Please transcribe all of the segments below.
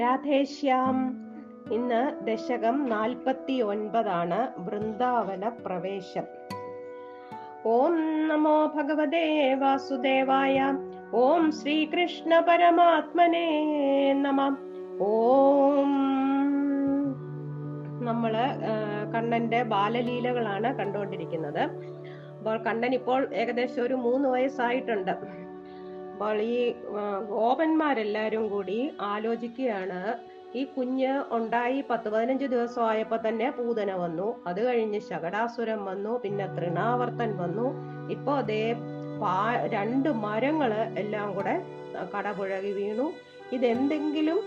രാധേശ്യാം. ഇന്ന് ദശകം നാൽപ്പത്തി ഒൻപതാണ് വൃന്ദാവന പ്രവേശം. ഓം നമോ ഭഗവതേ വാസുദേവായ ഓം ശ്രീകൃഷ്ണ പരമാത്മനെ നമ. ഓം. നമ്മൾ കണ്ണന്റെ ബാലലീലകളാണ് കണ്ടുകൊണ്ടിരിക്കുന്നത് അപ്പോൾ കണ്ണൻ ഇപ്പോൾ ഏകദേശം ഒരു മൂന്ന് വയസ്സായിട്ടുണ്ട്. അപ്പോൾ ഈ ഗോപന്മാരെല്ലാവരും കൂടി ആലോചിക്കുകയാണ് ഈ കുഞ്ഞ് ഉണ്ടായി പത്ത് പതിനഞ്ച് ദിവസം ആയപ്പോ തന്നെ പൂതന വന്നു. അത് കഴിഞ്ഞ് ശകടാസുരം വന്നു പിന്നെ തൃണാവർത്തൻ വന്നു. ഇപ്പൊ അതേ പാ രണ്ട് മരങ്ങൾ എല്ലാം കൂടെ കടപുഴകി വീണു. ഇതെന്തെങ്കിലും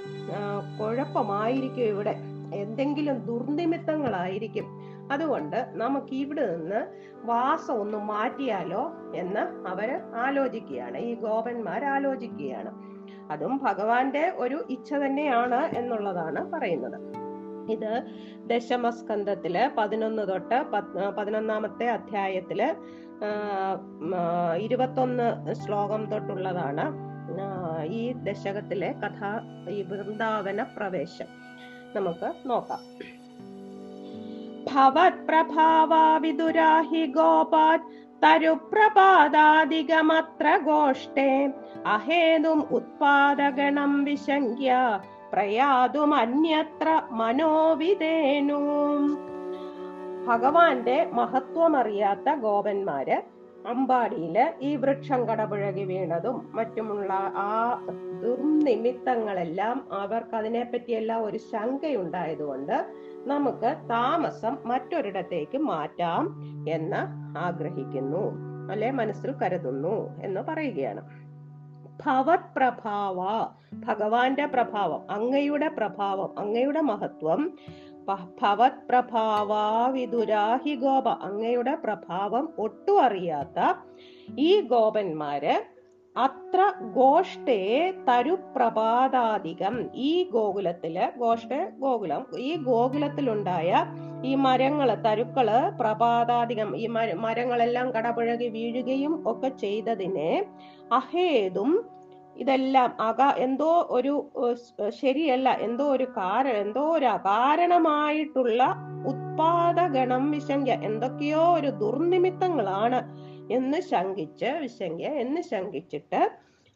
കുഴപ്പമായിരിക്കും ഇവിടെ. എന്തെങ്കിലും ദുർനിമിത്തങ്ങളായിരിക്കും. അതുകൊണ്ട് നമുക്ക് ഇവിടെ നിന്ന് വാസം ഒന്ന് മാറ്റിയാലോ എന്ന് അവർ ആലോചിക്കുകയാണ്. ഈ ഗോപന്മാർ ആലോചിക്കുകയാണ്. അതും ഭഗവാന്റെ ഒരു ഇച്ഛ തന്നെയാണ് എന്നുള്ളതാണ് പറയുന്നത്. ഇത് ദശമസ്കന്ധത്തിൽ പതിനൊന്ന് തൊട്ട് പതിനൊന്നാമത്തെ അധ്യായത്തിൽ ഇരുപത്തൊന്ന് ശ്ലോകം തൊട്ടുള്ളതാണ് ഈ ദശകത്തിലെ കഥ ഈ വൃന്ദാവന പ്രവേശം. നമുക്ക് നോക്കാം. ഭവത്പ്രഭാവാവിദുരാഹി ഗോപാത് തരുപ്രപാദാദികമത്ര ഗോഷ്ടേ അഹേതും ഉത്പാദഗണം വിശങ്ക്യ പ്രയാതുമന്യത്ര മനോവിധേനു. ഭഗവാന്റെ മഹത്വമറിയാത്ത ഗോപന്മാര് അമ്പാടിയിൽ ഈ വൃക്ഷം കടപുഴകി വീണതും മറ്റുമുള്ള ആ ദുർനിമിത്തങ്ങളെല്ലാം അവർക്ക് അതിനെപ്പറ്റിയെല്ലാം ഒരു ശങ്കയുണ്ടായതുകൊണ്ട് നമുക്ക് താമസം മറ്റൊരിടത്തേക്ക് മാറ്റാം എന്ന് ആഗ്രഹിക്കുന്നു. അല്ലെ? മനസ്സിൽ കരുതുന്നു എന്ന് പറയുകയാണ്. ഭവത് പ്രഭാവ ഭഗവാന്റെ പ്രഭാവം അങ്ങയുടെ പ്രഭാവം അങ്ങയുടെ മഹത്വം. ഭവത് പ്രഭാവാ വിദുരാഹി ഗോപ അങ്ങയുടെ പ്രഭാവം ഒട്ടും അറിയാത്ത ഈ ഗോപന്മാര് അത്ര ഗോഷ്ഠേ തരുപ്രഭാതാധികം ഈ ഗോകുലത്തിൽ ഗോഷ്ഠ ഗോകുലം ഈ ഗോകുലത്തിലുണ്ടായ ഈ മരങ്ങൾ തരുക്കൾ പ്രഭാതാധികം ഈ മര മരങ്ങളെല്ലാം കടപുഴകി വീഴുകയും ഒക്കെ ചെയ്തതിനെ അഹേതും ഇതെല്ലാം അക എന്തോ ഒരു ശരിയല്ല എന്തോ ഒരു കാരണം എന്തോ ഒരു അകാരണമായിട്ടുള്ള ഉത്പാദഗണം വിശങ്ക എന്തൊക്കെയോ ഒരു ദുർനിമിത്തങ്ങളാണ് എന്ന് ശങ്കിച്ച് വിശങ്ക എന്ന് ശങ്കിച്ചിട്ട്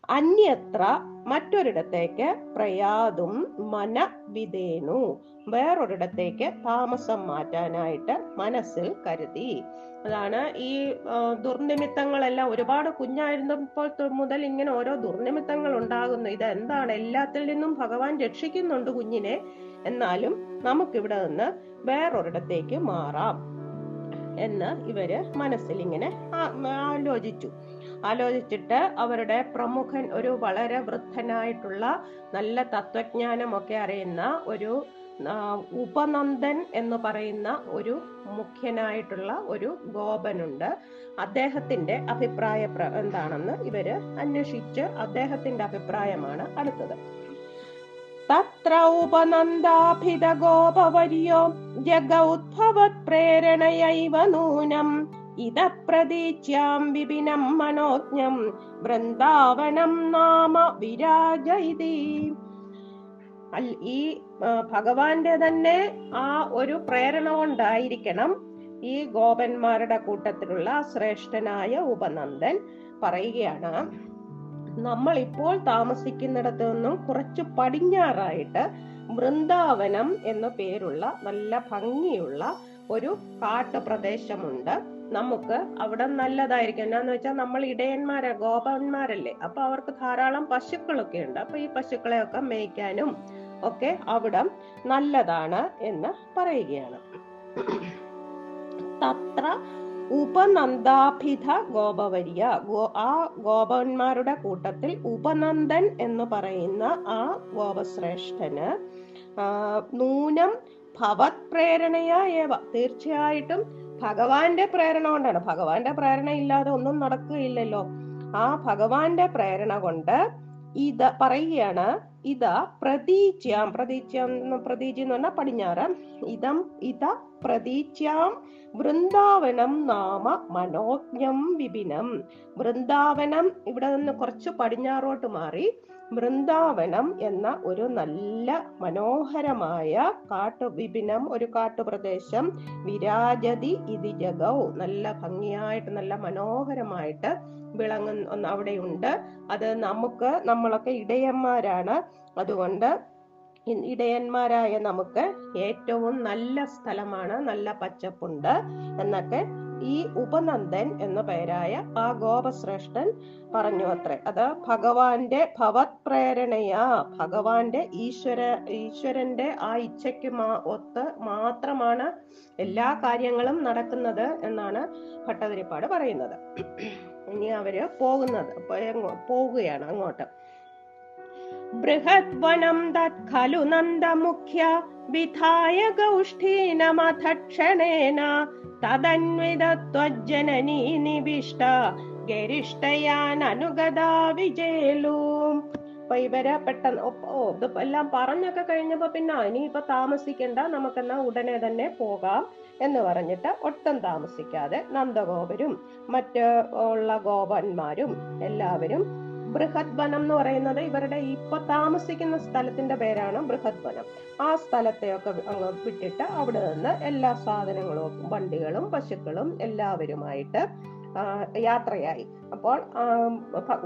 അന്യത്ര മറ്റൊരിടത്തേക്ക് പ്രയാതും മന വിധേനു വേറൊരിടത്തേക്ക് താമസം മാറ്റാനായിട്ട് മനസ്സിൽ കരുതി. അതാണ് ഈ ദുർനിമിത്തങ്ങളെല്ലാം ഒരുപാട് കുഞ്ഞായിരുന്നപ്പോൾ മുതൽ ഇങ്ങനെ ഓരോ ദുർനിമിത്തങ്ങൾ ഉണ്ടാകുന്നു ഇത് എന്താണ്? എല്ലാത്തിൽ നിന്നും ഭഗവാൻ രക്ഷിക്കുന്നുണ്ട് കുഞ്ഞിനെ. എന്നാലും നമുക്കിവിടെ നിന്ന് വേറൊരിടത്തേക്ക് മാറാം. എന്ന് ഇവർ മനസ്സിൽ ഇങ്ങനെ ആലോചിച്ചു. ആലോചിച്ചിട്ട് അവരുടെ പ്രമുഖൻ ഒരു വളരെ വൃദ്ധനായിട്ടുള്ള നല്ല തത്വജ്ഞാനമൊക്കെ അറിയുന്ന ഒരു ഉപനന്ദൻ എന്ന് പറയുന്ന ഒരു മുഖ്യനായിട്ടുള്ള ഒരു ഗോപനുണ്ട്. അദ്ദേഹത്തിന്റെ അഭിപ്രായ പ്ര- എന്താണെന്ന് ഇവർ അന്വേഷിച്ച് അദ്ദേഹത്തിന്റെ അഭിപ്രായമാണ് അടുത്തത്. ഉപനന്ദാഭിത ഗോപവർയോ ജഗൗദ്ഭവത് പ്രേരണയൈവ നൂനം ഇത പ്രതീച്യാം വിപിനം മനോജ്ഞം വൃന്ദാവനം നാമ വിരാജ ഇതി ഈ ഭഗവാന്റെ തന്നെ ആ ഒരു പ്രേരണ കൊണ്ടായിരിക്കണം ഈ ഗോപന്മാരുടെ കൂട്ടത്തിലുള്ള ശ്രേഷ്ഠനായ ഉപനന്ദൻ പറയുകയാണ്. നമ്മൾ ഇപ്പോൾ താമസിക്കുന്നിടത്ത് നിന്നും കുറച്ച് പടിഞ്ഞാറായിട്ട് വൃന്ദാവനം എന്ന പേരുള്ള നല്ല ഭംഗിയുള്ള ഒരു കാട്ടുപ്രദേശമുണ്ട്. നമുക്ക് അവിടെ നല്ലതായിരിക്കും. എന്നാന്ന് വെച്ചാൽ നമ്മൾ ഇടയന്മാരാ ഗോപന്മാരല്ലേ? അപ്പൊ അവർക്ക് ധാരാളം പശുക്കളൊക്കെ ഉണ്ട്. അപ്പൊ ഈ പശുക്കളെയൊക്കെ മേയ്ക്കാനും ഒക്കെ അവിടെ നല്ലതാണ് എന്ന് പറയുകയാണ്. തത്ര ഉപനന്ദാഭിധ ഗോപവര്യ. ഗോ ആ ഗോപന്മാരുടെ കൂട്ടത്തിൽ ഉപനന്ദൻ എന്ന് പറയുന്ന ആ ഗോപശ്രേഷ്ഠന് നൂനം ഭവത് പ്രേരണയ ഏവ. തീർച്ചയായിട്ടും ഭഗവാന്റെ പ്രേരണ കൊണ്ടാണ്. ഭഗവാന്റെ പ്രേരണ ഇല്ലാതെ ഒന്നും നടക്കുകയില്ലല്ലോ. ആ ഭഗവാന്റെ പ്രേരണ കൊണ്ട് ഇത് പറയുകയാണ് ഇത പ്രതീജ്യം പ്രതീജ്യം പ്രതീചി എന്ന് പറഞ്ഞാൽ പടിഞ്ഞാറ്. ഇതം ഇത പ്രതീച്യാം വൃന്ദാവനം നാമ മനോജ്ഞം വിപിനം വൃന്ദാവനം ഇവിടെ നിന്ന് കുറച്ച് പടിഞ്ഞാറോട്ട് മാറി. വൃന്ദാവനം എന്ന ഒരു നല്ല മനോഹരമായ കാട്ടു വിപിനം ഒരു കാട്ടുപ്രദേശം. വിരാജതി ഇതി ജഗൗ. നല്ല ഭംഗിയായിട്ട് നല്ല മനോഹരമായിട്ട് വിളങ്ങുന്ന അവിടെയുണ്ട് അത് നമുക്ക് നമ്മളൊക്കെ ഇടയന്മാരാണ്. അതുകൊണ്ട് ഇടയന്മാരായ നമുക്ക് ഏറ്റവും നല്ല സ്ഥലമാണ് നല്ല പച്ചപ്പുണ്ട് എന്നൊക്കെ ഈ ഉപനന്ദൻ എന്ന പേരായ ആ ഗോപശ്രേഷ്ഠൻ പറഞ്ഞു അത്രേ. അത് ഭഗവാന്റെ ഭവത് പ്രേരണയാ ഭഗവാന്റെ ഈശ്വര ഈശ്വരന്റെ ആ ഇച്ഛയ്ക്ക് മാ ഒത്ത് മാത്രമാണ് എല്ലാ കാര്യങ്ങളും നടക്കുന്നത് എന്നാണ് ഭട്ടതിരിപ്പാട് പറയുന്നത്. ഇനി അവർ പോകുന്നത് പോവുകയാണ് അങ്ങോട്ട്. ബൃഹദ്വനം തത് ഖലു नन्दमुख्य വിധായ गौष्ठीनमथ क्षणेन നിവിഷ്ട ഗരിഷ്ടയാൻ അനുഗതാ വിജയലൂം അപ്പൊ ഇവരെ പെട്ടെന്ന് ഇതിപ്പോ എല്ലാം പറഞ്ഞൊക്കെ കഴിഞ്ഞപ്പോ പിന്നെ ഇനിയിപ്പോ താമസിക്കണ്ട. നമുക്കെന്നാ ഉടനെ തന്നെ പോകാം എന്ന് പറഞ്ഞിട്ട് ഒട്ടും താമസിക്കാതെ നന്ദഗോപരും മറ്റ് ഉള്ള ഗോപന്മാരും എല്ലാവരും ബൃഹത് വനം എന്ന് പറയുന്നത് ഇവരുടെ ഇപ്പൊ താമസിക്കുന്ന സ്ഥലത്തിന്റെ പേരാണ് ബൃഹത് വനം. ആ സ്ഥലത്തെയൊക്കെ അങ്ങ് വിട്ടിട്ട് അവിടെ നിന്ന് എല്ലാ സാധനങ്ങളും വണ്ടികളും പശുക്കളും എല്ലാവരുമായിട്ട് യാത്രയായി. അപ്പോൾ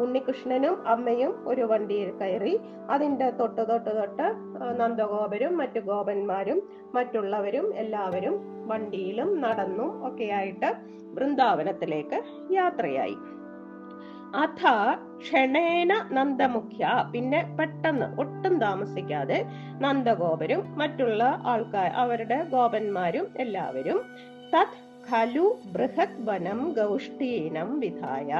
ഉണ്ണികൃഷ്ണനും അമ്മയും ഒരു വണ്ടിയിൽ കയറി അതിന്റെ തൊട്ട് തൊട്ട് തൊട്ട് നന്ദഗോപരും മറ്റു ഗോപന്മാരും മറ്റുള്ളവരും എല്ലാവരും വണ്ടിയിലും നടന്നും ഒക്കെയായിട്ട് വൃന്ദാവനത്തിലേക്ക് യാത്രയായി. അഥ ക്ഷണേന നന്ദമുഖ്യ. പിന്നെ പെട്ടെന്ന് ഒട്ടും താമസിക്കാതെ നന്ദഗോപരും മറ്റുള്ള ആൾക്കാർ അവരുടെ ഗോപന്മാരും എല്ലാവരും തത് ഖലു ബൃഹത് വനം ഗൗഷ്ടീനം വിധായ.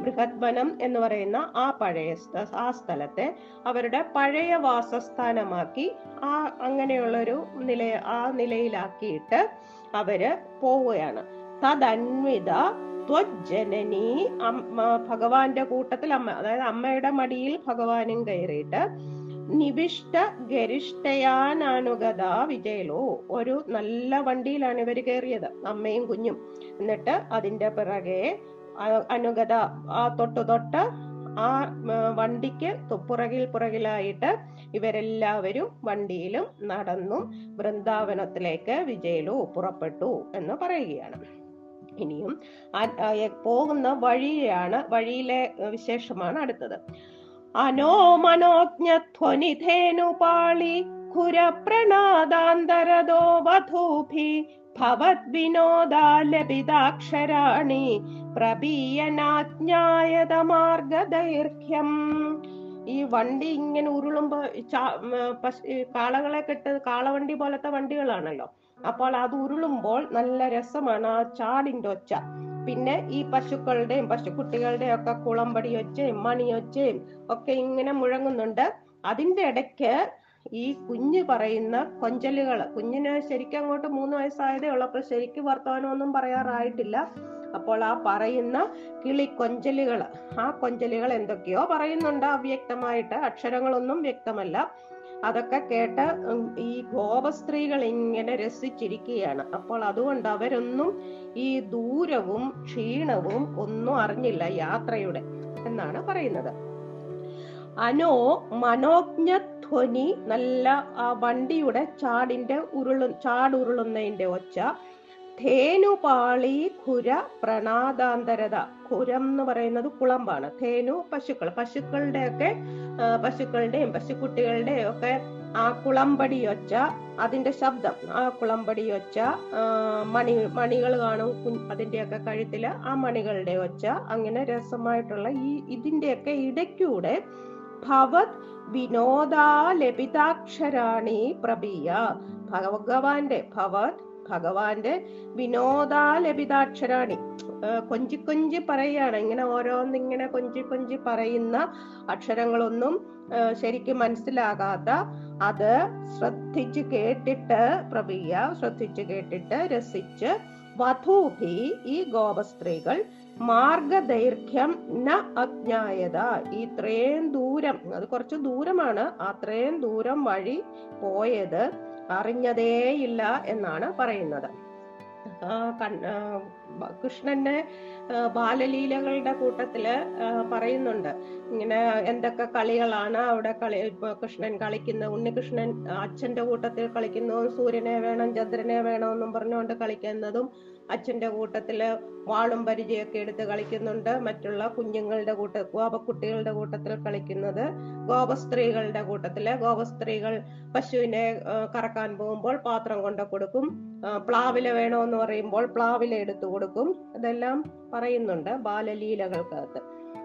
ബൃഹത് വനം എന്ന് പറയുന്ന ആ പഴയ ആ സ്ഥലത്തെ അവരുടെ പഴയ വാസസ്ഥാനമാക്കി ആ അങ്ങനെയുള്ളൊരു നില ആ നിലയിലാക്കിയിട്ട് അവർ പോവുകയാണ്. തദന്വിത ത്വജ്ജനനി അമ്മ ഭഗവാന്റെ കൂട്ടത്തിൽ അമ്മ അതായത് അമ്മയുടെ മടിയിൽ ഭഗവാനും കയറിയിട്ട് നിവിഷ്ട ഗരിഷ്ടയാനുഗത വിജയലോ ഒരു നല്ല വണ്ടിയിലാണ് ഇവർ കയറിയത് അമ്മയും കുഞ്ഞും. എന്നിട്ട് അതിന്റെ പിറകെ അനുഗത ആ തൊട്ട് തൊട്ട് ആ വണ്ടിക്ക് പുറകിൽ പുറകിലായിട്ട് ഇവരെല്ലാവരും വണ്ടിയിലും നടന്നും വൃന്ദാവനത്തിലേക്ക് വിജയലു പുറപ്പെട്ടു എന്ന് പറയുകയാണ്. ഇനിയും പോകുന്ന വഴിയാണ് വഴിയിലെ വിശേഷമാണ് അടുത്തത്. അനോ അനോമനോജ്ഞധ്വനിധേനുപാളി ഖുരപ്രണാദാന്തരദോ വധൂഭി ഭവത് വിനോദാലപിതാക്ഷരാണി ഈ വണ്ടി ഇങ്ങനെ ഉരുളുമ്പോ കാളകളെ കെട്ട് കാളവണ്ടി പോലത്തെ വണ്ടികളാണല്ലോ. അപ്പോൾ അത് ഉരുളുമ്പോൾ നല്ല രസമാണ് ആ ചാടിന്റെ ഒച്ച. പിന്നെ ഈ പശുക്കളുടെയും പശുക്കുട്ടികളുടെയും ഒക്കെ കുളമ്പടി ഒച്ചയും മണിയൊച്ചയും ഒക്കെ ഇങ്ങനെ മുഴങ്ങുന്നുണ്ട്. അതിന്റെ ഇടയ്ക്ക് ഈ കുഞ്ഞ് പറയുന്ന കൊഞ്ചലുകൾ കുഞ്ഞിന് ശരിക്കും അങ്ങോട്ട് മൂന്ന് വയസ്സായതേ ഉള്ളപ്പോൾ ശരിക്കും വർത്തമാനമൊന്നും പറയാറായിട്ടില്ല. അപ്പോൾ ആ പറയുന്ന കിളി കൊഞ്ചലുകൾ ആ കൊഞ്ചലുകൾ എന്തൊക്കെയോ പറയുന്നുണ്ട്. അവ്യക്തമായിട്ട് അക്ഷരങ്ങളൊന്നും വ്യക്തമല്ല. അതൊക്കെ കേട്ട് ഈ ഗോപസ്ത്രീകൾ ഇങ്ങനെ രസിച്ചിരിക്കുകയാണ്. അപ്പോൾ അതുകൊണ്ട് അവരൊന്നും ഈ ദൂരവും ക്ഷീണവും ഒന്നും അറിഞ്ഞില്ല യാത്രയുടെ എന്നാണ് പറയുന്നത്. അനോ മനോജ്ഞ ധ്വനി നല്ല ആ വണ്ടിയുടെ ചാടിന്റെ ഉരുളു ചാടുരുളുന്നതിന്റെ ഒച്ച ധേനുപാളി ഖുര പ്രണാദാന്തരത. ഖുരം എന്ന് പറയുന്നത് കുളമ്പാണ്. ധേനു പശുക്കൾ. പശുക്കളുടെ ഒക്കെ പശുക്കളുടെയും പശുക്കുട്ടികളുടെയും ഒക്കെ ആ കുളമ്പടി ഒച്ച അതിന്റെ ശബ്ദം. ആ കുളമ്പടി ഒച്ച മണി മണികൾ കാണും അതിന്റെയൊക്കെ കഴുത്തിൽ. ആ മണികളുടെ ഒച്ച അങ്ങനെ രസമായിട്ടുള്ള ഈ ഇതിന്റെയൊക്കെ ഇടയ്ക്കൂടെ ഭവത് വിനോദാലപിതാക്ഷരാണി പ്രബീയ ഭഗവാന്റെ ഭവത് ഭഗവാന്റെ വിനോദാലപിതാക്ഷരാണി. കൊഞ്ചി കൊഞ്ചി പറയാണ് ഇങ്ങനെ ഓരോന്നിങ്ങനെ കൊഞ്ചി കൊഞ്ചി പറയുന്ന അക്ഷരങ്ങളൊന്നും ശരിക്കും മനസ്സിലാകാത്ത അത് ശ്രദ്ധിച്ചു കേട്ടിട്ട് പ്രവിയ ശ്രദ്ധിച്ചു കേട്ടിട്ട് രസിച്ച് വധൂഭി ഈ ഗോപസ്ത്രീകൾ മാർഗദൈർഘ്യം ന അജ്ഞായത. ഇത്രയും ദൂരം അത് കുറച്ച് ദൂരമാണ് അത്രയും ദൂരം വഴി പോയത് അറിഞ്ഞതേയില്ല എന്നാണ് പറയുന്നത്. കൃഷ്ണന്റെ ബാലലീലകളുടെ കൂട്ടത്തിൽ പറയുന്നുണ്ട്. ഇങ്ങനെ എന്തൊക്കെ കളികളാണ് അവിടെ കളി ഇപ്പൊ കൃഷ്ണൻ കളിക്കുന്ന ഉണ്ണികൃഷ്ണൻ അച്ഛന്റെ കൂട്ടത്തിൽ കളിക്കുന്നു സൂര്യനെ വേണം ചന്ദ്രനെ വേണം എന്നും പറഞ്ഞുകൊണ്ട് കളിക്കുന്നതും അച്ഛന്റെ കൂട്ടത്തിൽ വാളും പരിചയൊക്കെ എടുത്ത് കളിക്കുന്നുണ്ട്. മറ്റുള്ള കുഞ്ഞുങ്ങളുടെ കൂട്ട ഗോപക്കുട്ടികളുടെ കൂട്ടത്തിൽ കളിക്കുന്നത് ഗോപസ്ത്രീകളുടെ കൂട്ടത്തിൽ. ഗോപസ്ത്രീകൾ പശുവിനെ കറക്കാൻ പോകുമ്പോൾ പാത്രം കൊണ്ട് കൊടുക്കും. പ്ലാവില വേണമെന്ന് പറയുമ്പോൾ പ്ലാവില എടുത്തു കൊടുക്കും. അതെല്ലാം പറയുന്നുണ്ട് ബാലലീലകൾക്കകത്ത്.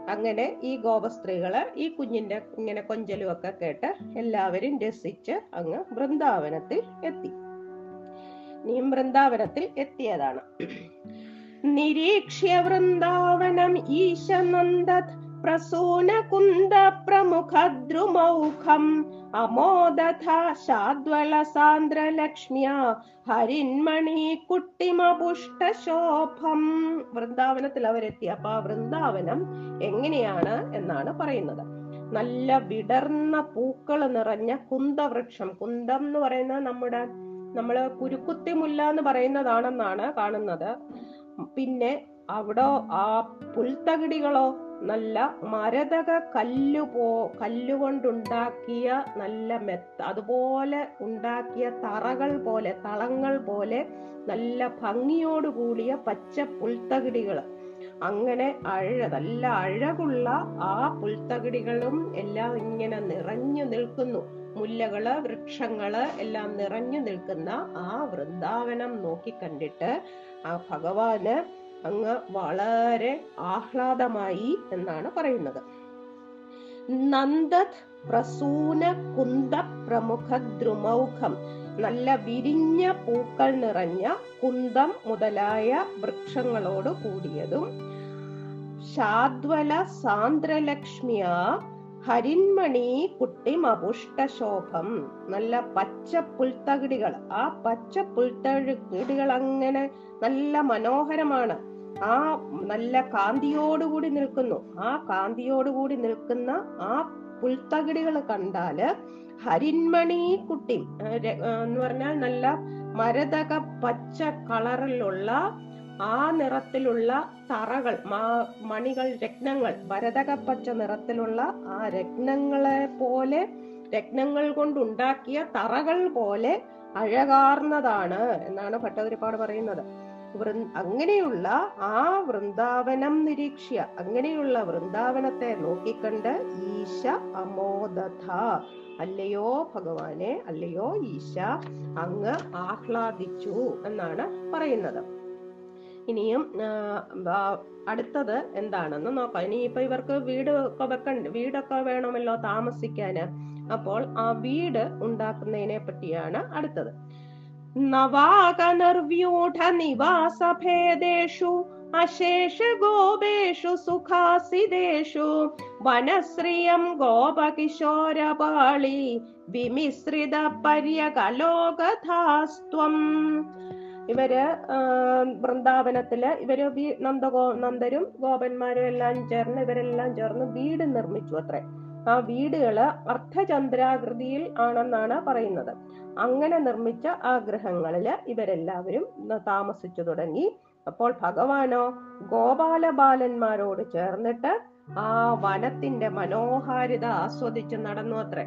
അങ്ങനെ ഈ ഗോപസ്ത്രീകൾ ഈ കുഞ്ഞിന്റെ ഇങ്ങനെ കൊഞ്ചലും ഒക്കെ കേട്ട് എല്ലാവരും രസിച്ച് അങ്ങ് വൃന്ദാവനത്തിൽ എത്തി. നീ വൃന്ദാവനത്തിൽ എത്തിയതാണ്. നിരീക്ഷ്യ വൃന്ദാവനം ഈശനന്ദത് പ്രസൂന കുന്ദ പ്രമുഖദ്രുമൗഖം അമോദഥ ശാദ്വല സാന്ദ്ര ലക്ഷ്മ്യ ഹരിന്മണി കുട്ടിമപുഷ്ടശോഭം. വൃന്ദാവനത്തിൽ അവരെത്തി. അപ്പൊ ആ വൃന്ദാവനം എങ്ങനെയാണ് എന്നാണ് പറയുന്നത്. നല്ല വിടർന്ന പൂക്കൾ നിറഞ്ഞ കുന്തവൃക്ഷം. കുന്തം എന്ന് പറയുന്നത് നമ്മുടെ നമ്മൾ കുരുക്കുത്തിമുല്ല എന്ന് പറയുന്നതാണെന്നാണ് കാണുന്നത്. പിന്നെ അവിടെ ആ പുൽത്തകിടികളോ നല്ല മരതക കല്ലു പോ കല്ലുകൊണ്ടുണ്ടാക്കിയ നല്ല മെത്ത അതുപോലെ ഉണ്ടാക്കിയ തറകൾ പോലെ തളങ്ങൾ പോലെ നല്ല ഭംഗിയോട് കൂടിയ പച്ച പുൽത്തകിടികൾ. അങ്ങനെ അഴ നല്ല അഴകുള്ള ആ പുൽത്തകിടികളും എല്ലാം ഇങ്ങനെ നിറഞ്ഞു നിൽക്കുന്നു. മുല്ലകൾ വൃക്ഷങ്ങൾ എല്ലാം നിറഞ്ഞു നിൽക്കുന്ന ആ വൃന്ദാവനം നോക്കിക്കണ്ടിട്ട് ആ ഭഗവാന് അങ്ങ് വളരെ ആഹ്ലാദമായി എന്നാണ് പറയുന്നത്. നന്ദത് പ്രസൂന കുന്ത പ്രമുഖ ദ്രുമൗഖം. നല്ല വിരിഞ്ഞ പൂക്കൾ നിറഞ്ഞ കുന്തം മുതലായ വൃക്ഷങ്ങളോട് കൂടിയതും ശാദ്വല സാന്ദ്രലക്ഷ്മിയ ഹരിന്മണി കുട്ടിമപുഷ്ടശോഭം നല്ല പച്ച പുൽത്തകിടികൾ. ആ പച്ച പുൽത്തകിടികൾ അങ്ങനെ നല്ല മനോഹരമാണ്. ആ നല്ല കാന്തിയോടുകൂടി നിൽക്കുന്നു. ആ കാന്തിയോടുകൂടി നിൽക്കുന്ന ആ പുൽത്തകിടികൾ കണ്ടാൽ ഹരിന്മണി കുട്ടി എന്ന് പറഞ്ഞാൽ നല്ല മരതക പച്ച കളറിലുള്ള ആ നിറത്തിലുള്ള തറകൾ മണികൾ രത്നങ്ങൾ ഭരതക പച്ച നിറത്തിലുള്ള ആ രത്നങ്ങളെ പോലെ രത്നങ്ങൾ കൊണ്ടുണ്ടാക്കിയ തറകൾ പോലെ അഴകാർന്നതാണ് എന്നാണ് ഭട്ടതിരിപ്പാട് പറയുന്നത്. അങ്ങനെയുള്ള ആ വൃന്ദാവനം നിരീക്ഷ്യ. അങ്ങനെയുള്ള വൃന്ദാവനത്തെ നോക്കിക്കണ്ട് ഈശ അമോദഥ അല്ലയോ ഭഗവാനെ അല്ലയോ ഈശ അങ്ങ് ആഹ്ലാദിച്ചു എന്നാണ് പറയുന്നത്. ഇനിയും അടുത്തത് എന്താണെന്ന് നോക്കാം. ഇനിയിപ്പോ ഇവർക്ക് വീട് ഒക്കെ വെക്കണ്ട വീടൊക്കെ വേണമല്ലോ താമസിക്കാന് അപ്പോൾ ആ വീട് ഉണ്ടാക്കുന്നതിനെ പറ്റിയാണ് അടുത്തത്. ഗോപേഷു സുഖാസിദേഷു വനശ്രിയം ഗോപകിശോരപാളി വിമിശ്രിത പര്യകലോകഥാസ്ത്വം ഇവർ വൃന്ദാവനത്തിൽ ഇവർ നന്ദഗോ നന്ദരും ഗോപന്മാരും എല്ലാം ചേർന്ന് ഇവരെല്ലാം ചേർന്ന് വീട് നിർമ്മിച്ചു അത്രേ. ആ വീടുകൾ അർദ്ധചന്ദ്രാകൃതിയിൽ ആണെന്നാണ് പറയുന്നത്. അങ്ങനെ നിർമ്മിച്ച ആ ഗ്രഹങ്ങളിൽ ഇവരെല്ലാവരും താമസിച്ചു തുടങ്ങി. അപ്പോൾ ഭഗവാനോ ഗോപാല ബാലന്മാരോട് ചേർന്നിട്ട് ആ വനത്തിന്റെ മനോഹാരിത ആസ്വദിച്ച് നടന്നു അത്രേ.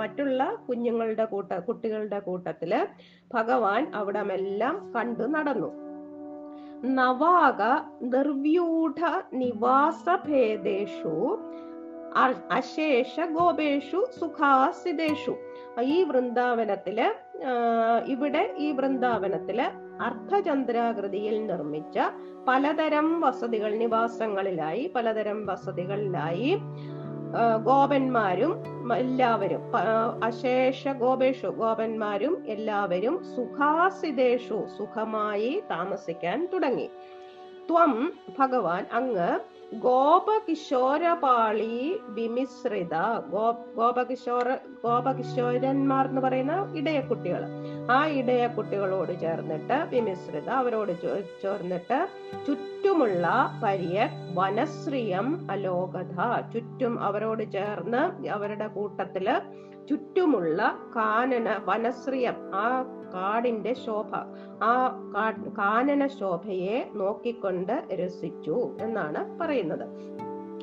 മറ്റുള്ള കുഞ്ഞുങ്ങളുടെ കൂട്ട കുട്ടികളുടെ കൂട്ടത്തിൽ ഭഗവാൻ അവിടമെല്ലാം കണ്ടു നടന്നു. നവാക നിർവ്യൂഢ നിവാസഭേദേഷു അശേഷ ഗോപേഷു സുഖാസിതേഷു ഈ വൃന്ദാവനത്തിൽ ഇവിടെ ഈ വൃന്ദാവനത്തിൽ അർദ്ധചന്ദ്രാകൃതിയിൽ നിർമ്മിച്ച പലതരം വസതികൾ നിവാസങ്ങളിലായി പലതരം വസതികളിലായി ഗോപന്മാരും എല്ലാവരും അശേഷ ഗോപേഷു ഗോപന്മാരും എല്ലാവരും സുഖാസിതേഷു സുഖമായി താമസിക്കാൻ തുടങ്ങി. ത്വം ഭഗവാൻ അങ്ങ് ഗോപകിശോരപാളി വിമിശ്രിത. ഗോ ഗോപകിശോര ഗോപകിശോരന്മാർ എന്ന് പറയുന്ന ഇടയക്കുട്ടികൾ ആ ഇടയ കുട്ടികളോട് ചേർന്നിട്ട് വിമിശ്രിത അവരോട് ചേർന്നിട്ട് ചുറ്റുമുള്ള പര്യ വനശ്രിയം അലോകഥ ചുറ്റും അവരോട് ചേർന്ന് അവരുടെ കൂട്ടത്തിൽ ചുറ്റുമുള്ള കാനന വനശ്രിയം ആ കാടിന്റെ ശോഭ ആ കാനന ശോഭയെ നോക്കിക്കൊണ്ട് രസിച്ചു എന്നാണ് പറയുന്നത്.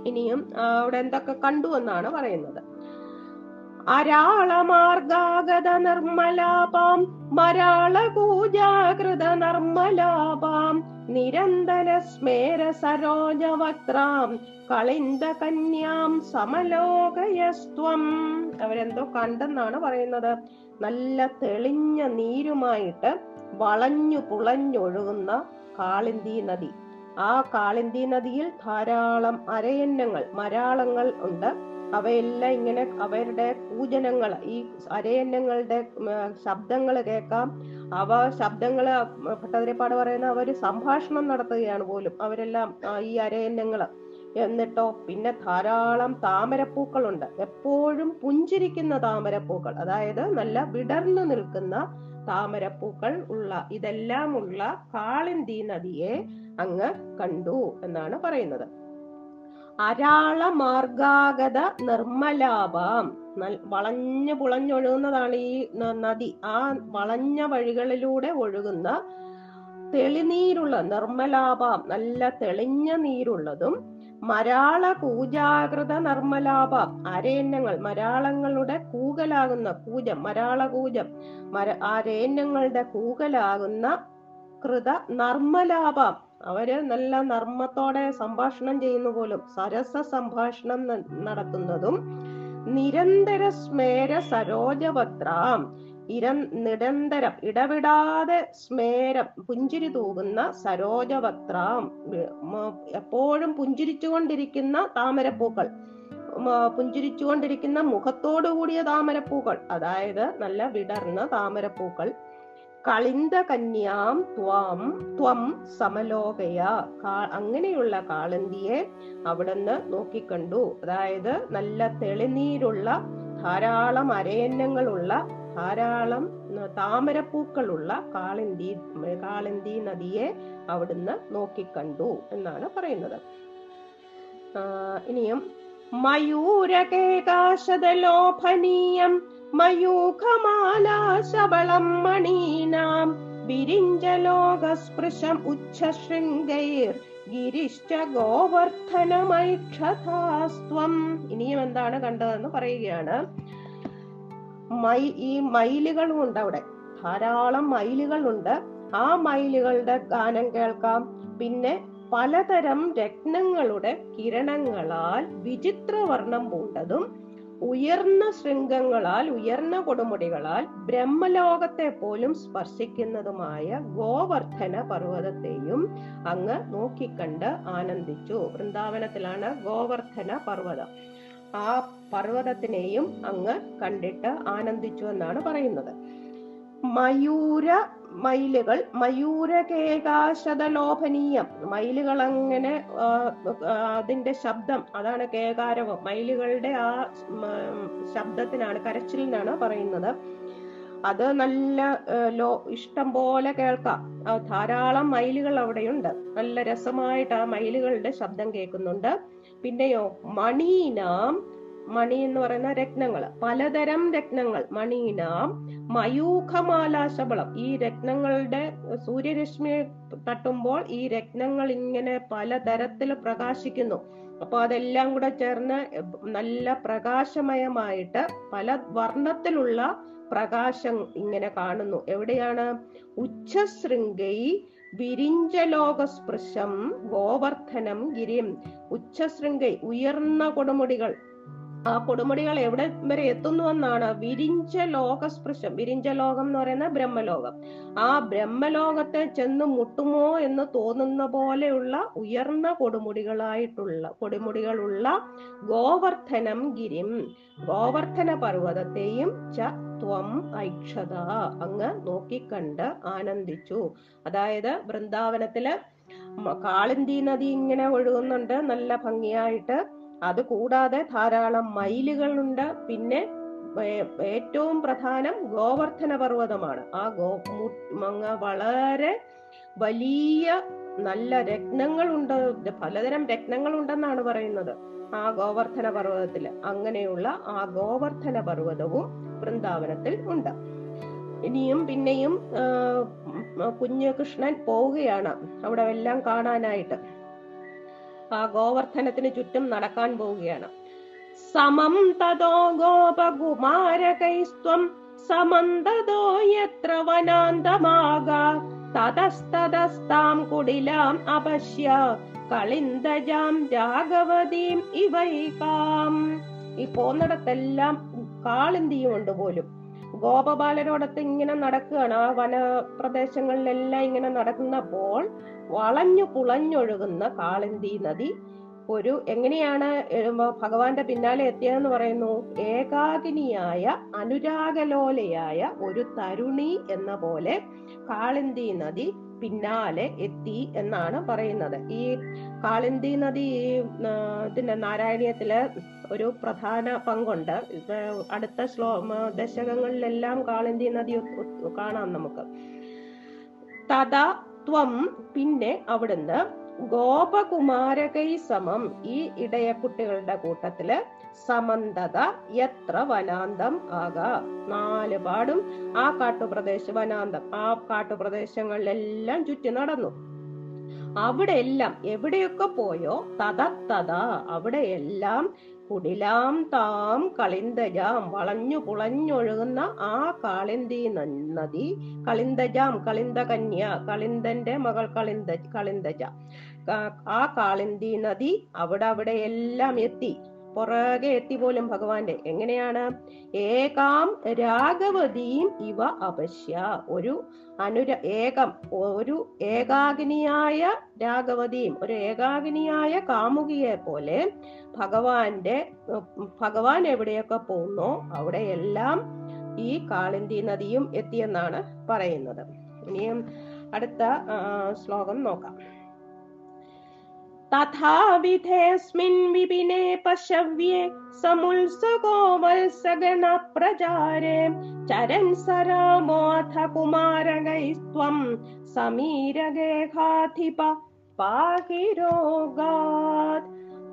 ഇനിയും അവിടെ എന്തൊക്കെ കണ്ടു എന്നാണ് പറയുന്നത്. അരാളമാർഗാഗത നിർമ്മലാപാം മരാളകൂജാകൃത നിർമ്മലാപാം നിരന്തര സ്മേര സരോജവക്രാം കളിന്ത കന്യാം സമലോകയസ്ത്വം. അവരെന്തോ കണ്ടെന്നാണ് പറയുന്നത്. നല്ല തെളിഞ്ഞ നീരുമായിട്ട് വളഞ്ഞു പുളഞ്ഞൊഴുകുന്ന കാളിന്തി നദി. ആ കാളിന്തി നദിയിൽ ധാരാളം അരയന്നങ്ങൾ മരാളങ്ങൾ ഉണ്ട്. അവയെല്ലാം ഇങ്ങനെ അവരുടെ പൂജനങ്ങൾ ഈ അരയന്നങ്ങളുടെ ശബ്ദങ്ങൾ കേൾക്കാം. അവ ശബ്ദങ്ങൾ ഭട്ടതിരിപ്പാട് പറയുന്ന അവർ സംഭാഷണം നടത്തുകയാണ് പോലും. അവരെല്ലാം ഈ അരയന്നങ്ങൾ എന്നിട്ടോ പിന്നെ ധാരാളം താമരപ്പൂക്കളുണ്ട്. എപ്പോഴും പുഞ്ചിരിക്കുന്ന താമരപ്പൂക്കൾ അതായത് നല്ല വിടർന്നു നിൽക്കുന്ന താമരപ്പൂക്കൾ ഉള്ള ഇതെല്ലാം ഉള്ള കാളിന്തി നദിയെ അങ്ങ് കണ്ടു എന്നാണ് പറയുന്നത്. അരാള മാർഗാഗത നിർമ്മലാഭാം വളഞ്ഞു പുളഞ്ഞൊഴുകുന്നതാണ് ഈ നദി. ആ വളഞ്ഞ വഴികളിലൂടെ ഒഴുകുന്ന തെളിനീരുള്ള നിർമ്മലാഭാം നല്ല തെളിഞ്ഞ നീരുള്ളതും മരാള കൂജാകൃത നിർമ്മലാഭാം അരേന്യങ്ങൾ മരാളങ്ങളുടെ കൂകലാകുന്ന കൂജം മരാള കൂജം മര അരേന്യങ്ങളുടെ കൂകലാകുന്ന കൃത നർമ്മലാഭാം അവർ നല്ല നർമ്മത്തോടെ സംഭാഷണം ചെയ്യുന്ന പോലും സരസ സംഭാഷണം നടത്തുന്നതും നിരന്തര സ്മേര സരോജവക്രാം ഇര നിരന്തരം ഇടവിടാതെ സ്മേരം പുഞ്ചിരി തൂകുന്ന മ- എപ്പോഴും പുഞ്ചിരിച്ചുകൊണ്ടിരിക്കുന്ന താമരപ്പൂക്കൾ. പുഞ്ചിരിച്ചുകൊണ്ടിരിക്കുന്ന മുഖത്തോടു കൂടിയ താമരപ്പൂക്കൾ. അതായത് നല്ല വിടർന്ന താമരപ്പൂക്കൾ. കളിന്ത കന്യാം ത്വം ത്വം സമലോകയ. അങ്ങനെയുള്ള കാളന്തിയെ അവിടുന്ന് നോക്കിക്കണ്ടു. അതായത് നല്ല തെളിനീരുള്ള ധാരാളം അരയന്നങ്ങളുള്ള ധാരാളം താമരപ്പൂക്കളുള്ള കാളന്തി കാളന്തി നദിയെ അവിടുന്ന് നോക്കിക്കണ്ടു എന്നാണ് പറയുന്നത്. ഇനിയും മയൂരകേകാശതലോഭനീയം മയൂഖമാലാശബളം മണീനാം വിരിഞ്ചലോകസ്പൃശം ഉച്ഛശൃംഗൈർ ഗിരിശ്ച ഗോവർദ്ധനമൈക്ഷതാസ്ത്വം ഇനിയും എന്താണ് കണ്ടതെന്ന് പറയുകയാണ്. മൈ ഈ മയിലുകളും ഉണ്ട് അവിടെ. ധാരാളം മയിലുകളുണ്ട് ആ മയിലുകളുടെ ഗാനം കേൾക്കാം. പിന്നെ പലതരം രത്നങ്ങളുടെ കിരണങ്ങളാൽ വിചിത്രവർണം പൂണ്ടതും ഉയർന്ന ശൃംഗങ്ങളാൽ ഉയർന്ന കൊടുമുടികളാൽ ബ്രഹ്മലോകത്തെ പോലും സ്പർശിക്കുന്നതുമായ ഗോവർദ്ധന പർവതത്തെയും അങ്ങ് നോക്കിക്കണ്ട് ആനന്ദിച്ചു. വൃന്ദാവനത്തിലാണ് ഗോവർദ്ധന പർവതം. ആ പർവതത്തിനെയും അങ്ങ് കണ്ടിട്ട് ആനന്ദിച്ചു എന്നാണ് പറയുന്നത്. മയൂര മയിലുകൾ മയൂരകേകാശതലോഭനീയം. മയിലുകൾ അങ്ങനെ അതിന്റെ ശബ്ദം അതാണ് കേകാരവം. മയിലുകളുടെ ആ ശബ്ദത്തിനാണ് കരച്ചിലിനാണ് പറയുന്നത്. അത് നല്ല ലോ ഇഷ്ടം പോലെ കേൾക്കാം. ധാരാളം മയിലുകൾ അവിടെയുണ്ട്. നല്ല രസമായിട്ട് ആ മയിലുകളുടെ ശബ്ദം കേൾക്കുന്നുണ്ട്. പിന്നെയോ മണീനാം മണി എന്ന് പറയുന്ന രത്നങ്ങൾ പലതരം രത്നങ്ങൾ. മണീനാം മയൂഖമാലാശബളം. ഈ രത്നങ്ങളുടെ സൂര്യരശ്മി തട്ടുമ്പോൾ ഈ രത്നങ്ങൾ ഇങ്ങനെ പലതരത്തിൽ പ്രകാശിക്കുന്നു. അപ്പൊ അതെല്ലാം കൂടെ ചേർന്ന് നല്ല പ്രകാശമയമായിട്ട് പല വർണത്തിലുള്ള പ്രകാശം ഇങ്ങനെ കാണുന്നു. എവിടെയാണ്? ഉച്ചശൃംഗൈ വിരിഞ്ചലോകസ്പൃശം ഗോവർദ്ധനം ഗിരിം. ഉച്ചശൃംഗൈ ഉയർന്ന കൊടുമുടികൾ. ആ കൊടുമുടികൾ എവിടെ വരെ എത്തുന്നു എന്നാണ് വിരിഞ്ച ലോകസ്പൃശം വിരിഞ്ച ലോകം എന്ന് പറയുന്ന ബ്രഹ്മലോകം. ആ ബ്രഹ്മലോകത്തെ ചെന്ന് മുട്ടുമോ എന്ന് തോന്നുന്ന പോലെയുള്ള ഉയർന്ന കൊടുമുടികളായിട്ടുള്ള കൊടുമുടികളുള്ള ഗോവർദ്ധനം ഗിരിം. ഗോവർദ്ധന പർവതത്തെയും ച ത്വം ഐക്ഷത. അങ്ങ് നോക്കിക്കണ്ട് ആനന്ദിച്ചു. അതായത് വൃന്ദാവനത്തിൽ കാളിന്തി നദി ഇങ്ങനെ ഒഴുകുന്നുണ്ട്. നല്ല ഭംഗിയായിട്ട് അത് കൂടാതെ ധാരാളം മയിലുകളുണ്ട്. പിന്നെ ഏറ്റവും പ്രധാനം ഗോവർദ്ധന പർവതമാണ്. ആ ഗോ മുങ്ങ വളരെ വലിയ നല്ല രത്നങ്ങളുണ്ട്. പലതരം രത്നങ്ങളുണ്ടെന്നാണ് പറയുന്നത്. ആ ഗോവർദ്ധന പർവതത്തിൽ അങ്ങനെയുള്ള ആ ഗോവർദ്ധന പർവതവും വൃന്ദാവനത്തിൽ ഉണ്ട്. ഇനിയും പിന്നെയും കുഞ്ഞു കൃഷ്ണൻ പോവുകയാണ്. അവിടെ എല്ലാം കാണാനായിട്ട്. ആ ഗോവർദ്ധനത്തിന് ചുറ്റും നടക്കാൻ പോവുകയാണ്. സമം തതോ ഗോപകുമാരകൈസ്ത്വം സമന്തതോ യത്ര വനാന്തമാകാം കുടിലാം അപശ്യ കളിന്തജാം രാഘവതീം ഇവൈകാം. ഈ പോന്നിടത്തെല്ലാം കാളിന്തിയും ഉണ്ട് പോലും. ഗോപബാലരോടൊത്ത് ഇങ്ങനെ നടക്കുകയാണ്. ആ വനപ്രദേശങ്ങളിലെല്ലാം ഇങ്ങനെ നടക്കുന്നപ്പോൾ വളഞ്ഞു പുളഞ്ഞൊഴുകുന്ന കാളിന്തി നദി ഒരു എങ്ങനെയാണ് ഭഗവാന്റെ പിന്നാലെ എത്തിയതെന്ന് പറയുന്നു? ഏകാകിനിയായ അനുരാഗലോലയായ ഒരു തരുണി എന്ന പോലെ കാളിന്തി നദി പിന്നാലെ എത്തി എന്നാണ് പറയുന്നത്. ഈ കാളിന്തി നദി ഈ, ഇതിന്റെ നാരായണീയത്തിൽ ഒരു പ്രധാന പങ്കുണ്ട്. അടുത്ത ശ്ലോ ദശകങ്ങളിലെല്ലാം കാളിന്തി നദി കാണാം നമുക്ക്. തഥാ ത്വം പിന്നെ അവിടുന്ന് ഗോപകുമാരകൈ സമം ഈ ഇടയക്കുട്ടികളുടെ കൂട്ടത്തിൽ സമന്തത എത്ര വനാന്തം ആകാ? നാല് പാടും. ആ കാട്ടുപ്രദേശ വനാന്തം. ആ കാട്ടുപ്രദേശങ്ങളിലെല്ലാം ചുറ്റി നടന്നു. അവിടെ എല്ലാം എവിടെയൊക്കെ പോയോ? തത തത അവിടെയെല്ലാം കുടിലാം താം കളിന്തജാം വളഞ്ഞു പുളഞ്ഞൊഴുകുന്ന ആ കാളിന്തി നദി. കളിന്തജാം കളിന്ത കന്യ കളിന്തന്റെ മകൾ കളിന്ത കളിന്തജ. ആ കാളിന്തി നദി അവിടെ അവിടെ എല്ലാം എത്തി. പുറകെ എത്തി പോലും ഭഗവാന്റെ. എങ്ങനെയാണ്? ഏകാം രാഘവതിയും ഇവ അപശ്യ. ഒരു അനുര ഏകം ഒരു ഏകാഗ്നിയായ രാഘവതിയും ഒരു ഏകാഗ്നിയായ കാമുകിയെ പോലെ ഭഗവാന്റെ ഭഗവാൻ എവിടെയൊക്കെ പോകുന്നോ അവിടെയെല്ലാം ഈ കാളിന്തി നദിയും എത്തിയെന്നാണ് പറയുന്നത്. ഇനിയും അടുത്ത ശ്ലോകം നോക്കാം. വിപിനെ പശവ്യേ സമുത്സുകോ വത്സഗണ പ്രചാരേ ചരൻ സരാമോऽഥ കുമാരകൈസ്ത്വം സമീരഗേഹാധിപ പാഹിരോഗാത്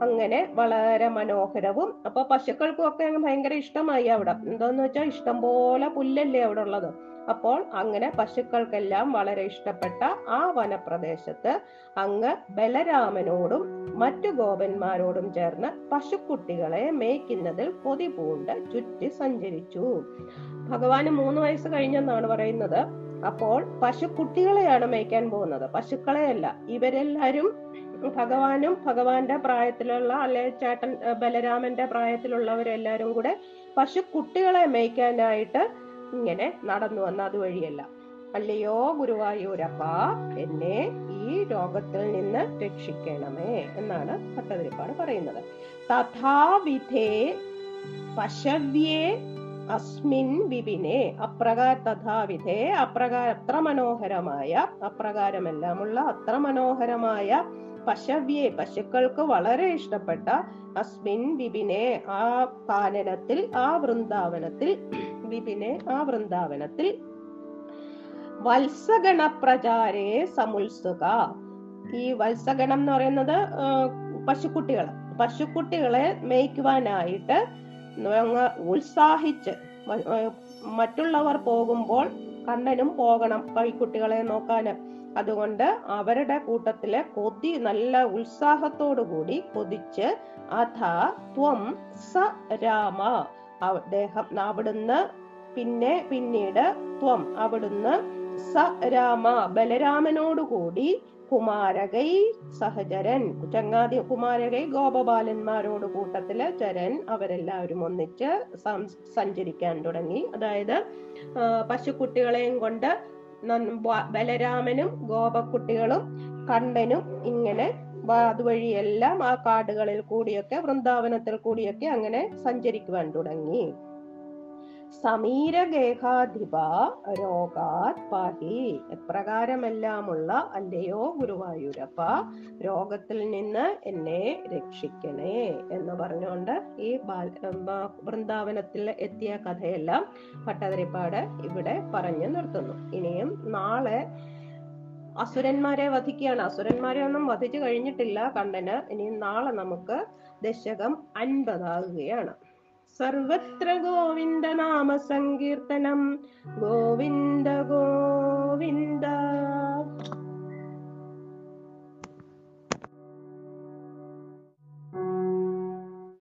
അങ്ങനെ വളരെ മനോഹരവും അപ്പൊ പശുക്കൾക്കും ഒക്കെ ഭയങ്കര ഇഷ്ടമായി അവിടെ. എന്താന്ന് വെച്ചാൽ ഇഷ്ടം പോലെ പുല്ലല്ലേ അവിടെ ഉള്ളത്. അപ്പോൾ അങ്ങനെ പശുക്കൾക്കെല്ലാം വളരെ ഇഷ്ടപ്പെട്ട ആ വനപ്രദേശത്ത് അങ്ങ് ബലരാമനോടും മറ്റു ഗോപന്മാരോടും ചേർന്ന് പശുക്കുട്ടികളെ മേയ്ക്കുന്നതിൽ കൊതി പൂണ്ട് ചുറ്റി സഞ്ചരിച്ചു. ഭഗവാന് മൂന്ന് വയസ്സ് കഴിഞ്ഞെന്നാണ് പറയുന്നത്. അപ്പോൾ പശുക്കുട്ടികളെയാണ് മേയ്ക്കാൻ പോകുന്നത്. പശുക്കളെയല്ല ഇവരെല്ലാരും ഭഗവാനും ഭഗവാന്റെ പ്രായത്തിലുള്ള അല്ലെ ചേട്ടൻ ബലരാമന്റെ പ്രായത്തിലുള്ളവരെല്ലാരും കൂടെ പശുക്കുട്ടികളെ മേയ്ക്കാനായിട്ട് ഇങ്ങനെ നടന്നു വന്ന അതുവഴിയല്ല അല്ലയോ ഗുരുവായൂരപ്പ എന്നെ ഈ രോഗത്തിൽ നിന്ന് രക്ഷിക്കണമേ എന്നാണ് ഭട്ടതിരിപ്പാട് പറയുന്നത്. തഥാവിധേ പശവ്യേ അസ്മിൻ വിപിനെ. അപ്രകാര തഥാവിധേ അപ്രകാര അത്ര മനോഹരമായ അപ്രകാരമെല്ലാമുള്ള അത്ര മനോഹരമായ പശവ്യെ പശുക്കൾക്ക് വളരെ ഇഷ്ടപ്പെട്ട അസ്മിൻ വിപിനെ ആ കാനനത്തിൽ ആ വൃന്ദാവനത്തിൽ വിപിനെ ആ വൃന്ദാവനത്തിൽ വത്സഗണ പ്രചാരേ സമുത്സുക. ഈ വത്സഗണം എന്ന് പറയുന്നത് പശുക്കുട്ടികൾ പശുക്കുട്ടികളെ മേയ്ക്കുവാനായിട്ട് ഉത്സാഹിച്ച് മറ്റുള്ളവർ പോകുമ്പോൾ കണ്ണനും പോകണം പൈക്കുട്ടികളെ നോക്കാൻ അതുകൊണ്ട് അവരുടെ കൂട്ടത്തിലെ കൊതി നല്ല ഉത്സാഹത്തോടു കൂടി കൊതിച്ച് അഥ ത്വം സ രാമ. അദ്ദേഹം അവിടുന്ന് പിന്നെ പിന്നീട് ത്വം. അവിടുന്ന് സ രാമ ബലരാമനോടുകൂടി കുമാരകൈ സഹചരൻ. ചങ്ങാതി കുമാരകൈ ഗോപബാലന്മാരോട് കൂട്ടത്തിൽ ചരൻ അവരെല്ലാവരും ഒന്നിച്ച് സഞ്ചരിക്കാൻ തുടങ്ങി. അതായത് പശുക്കുട്ടികളെയും കൊണ്ട് ബലരാമനും ഗോപക്കുട്ടികളും കണ്ണനും ഇങ്ങനെ വ- അതുവഴിയെല്ലാം ആ കാടുകളിൽ കൂടിയൊക്കെ വൃന്ദാവനത്തിൽ കൂടിയൊക്കെ അങ്ങനെ സഞ്ചരിക്കുവാൻ തുടങ്ങി. സമീരഗേഹാധിപ രോഗാത് പാഹി. എപ്രകാരമെല്ലാമുള്ള അല്ലയോ ഗുരുവായൂരപ്പ രോഗത്തിൽ നിന്ന് എന്നെ രക്ഷിക്കണേ എന്ന് പറഞ്ഞുകൊണ്ട് ഈ വൃന്ദാവനത്തിൽ എത്തിയ കഥയെല്ലാം ഭട്ടതിരിപ്പാട് ഇവിടെ പറഞ്ഞു നിർത്തുന്നു. ഇനിയും നാളെ അസുരന്മാരെ വധിക്കുകയാണ്. അസുരന്മാരെ ഒന്നും വധിച്ചു കഴിഞ്ഞിട്ടില്ല കണ്ണന്. ഇനി നാളെ നമുക്ക് ദശകം അൻപതാകുകയാണ്. സർവത്ര ഗോവിന്ദ നാമ സങ്കീർത്തനം. ഗോവിന്ദ ഗോവിന്ദ.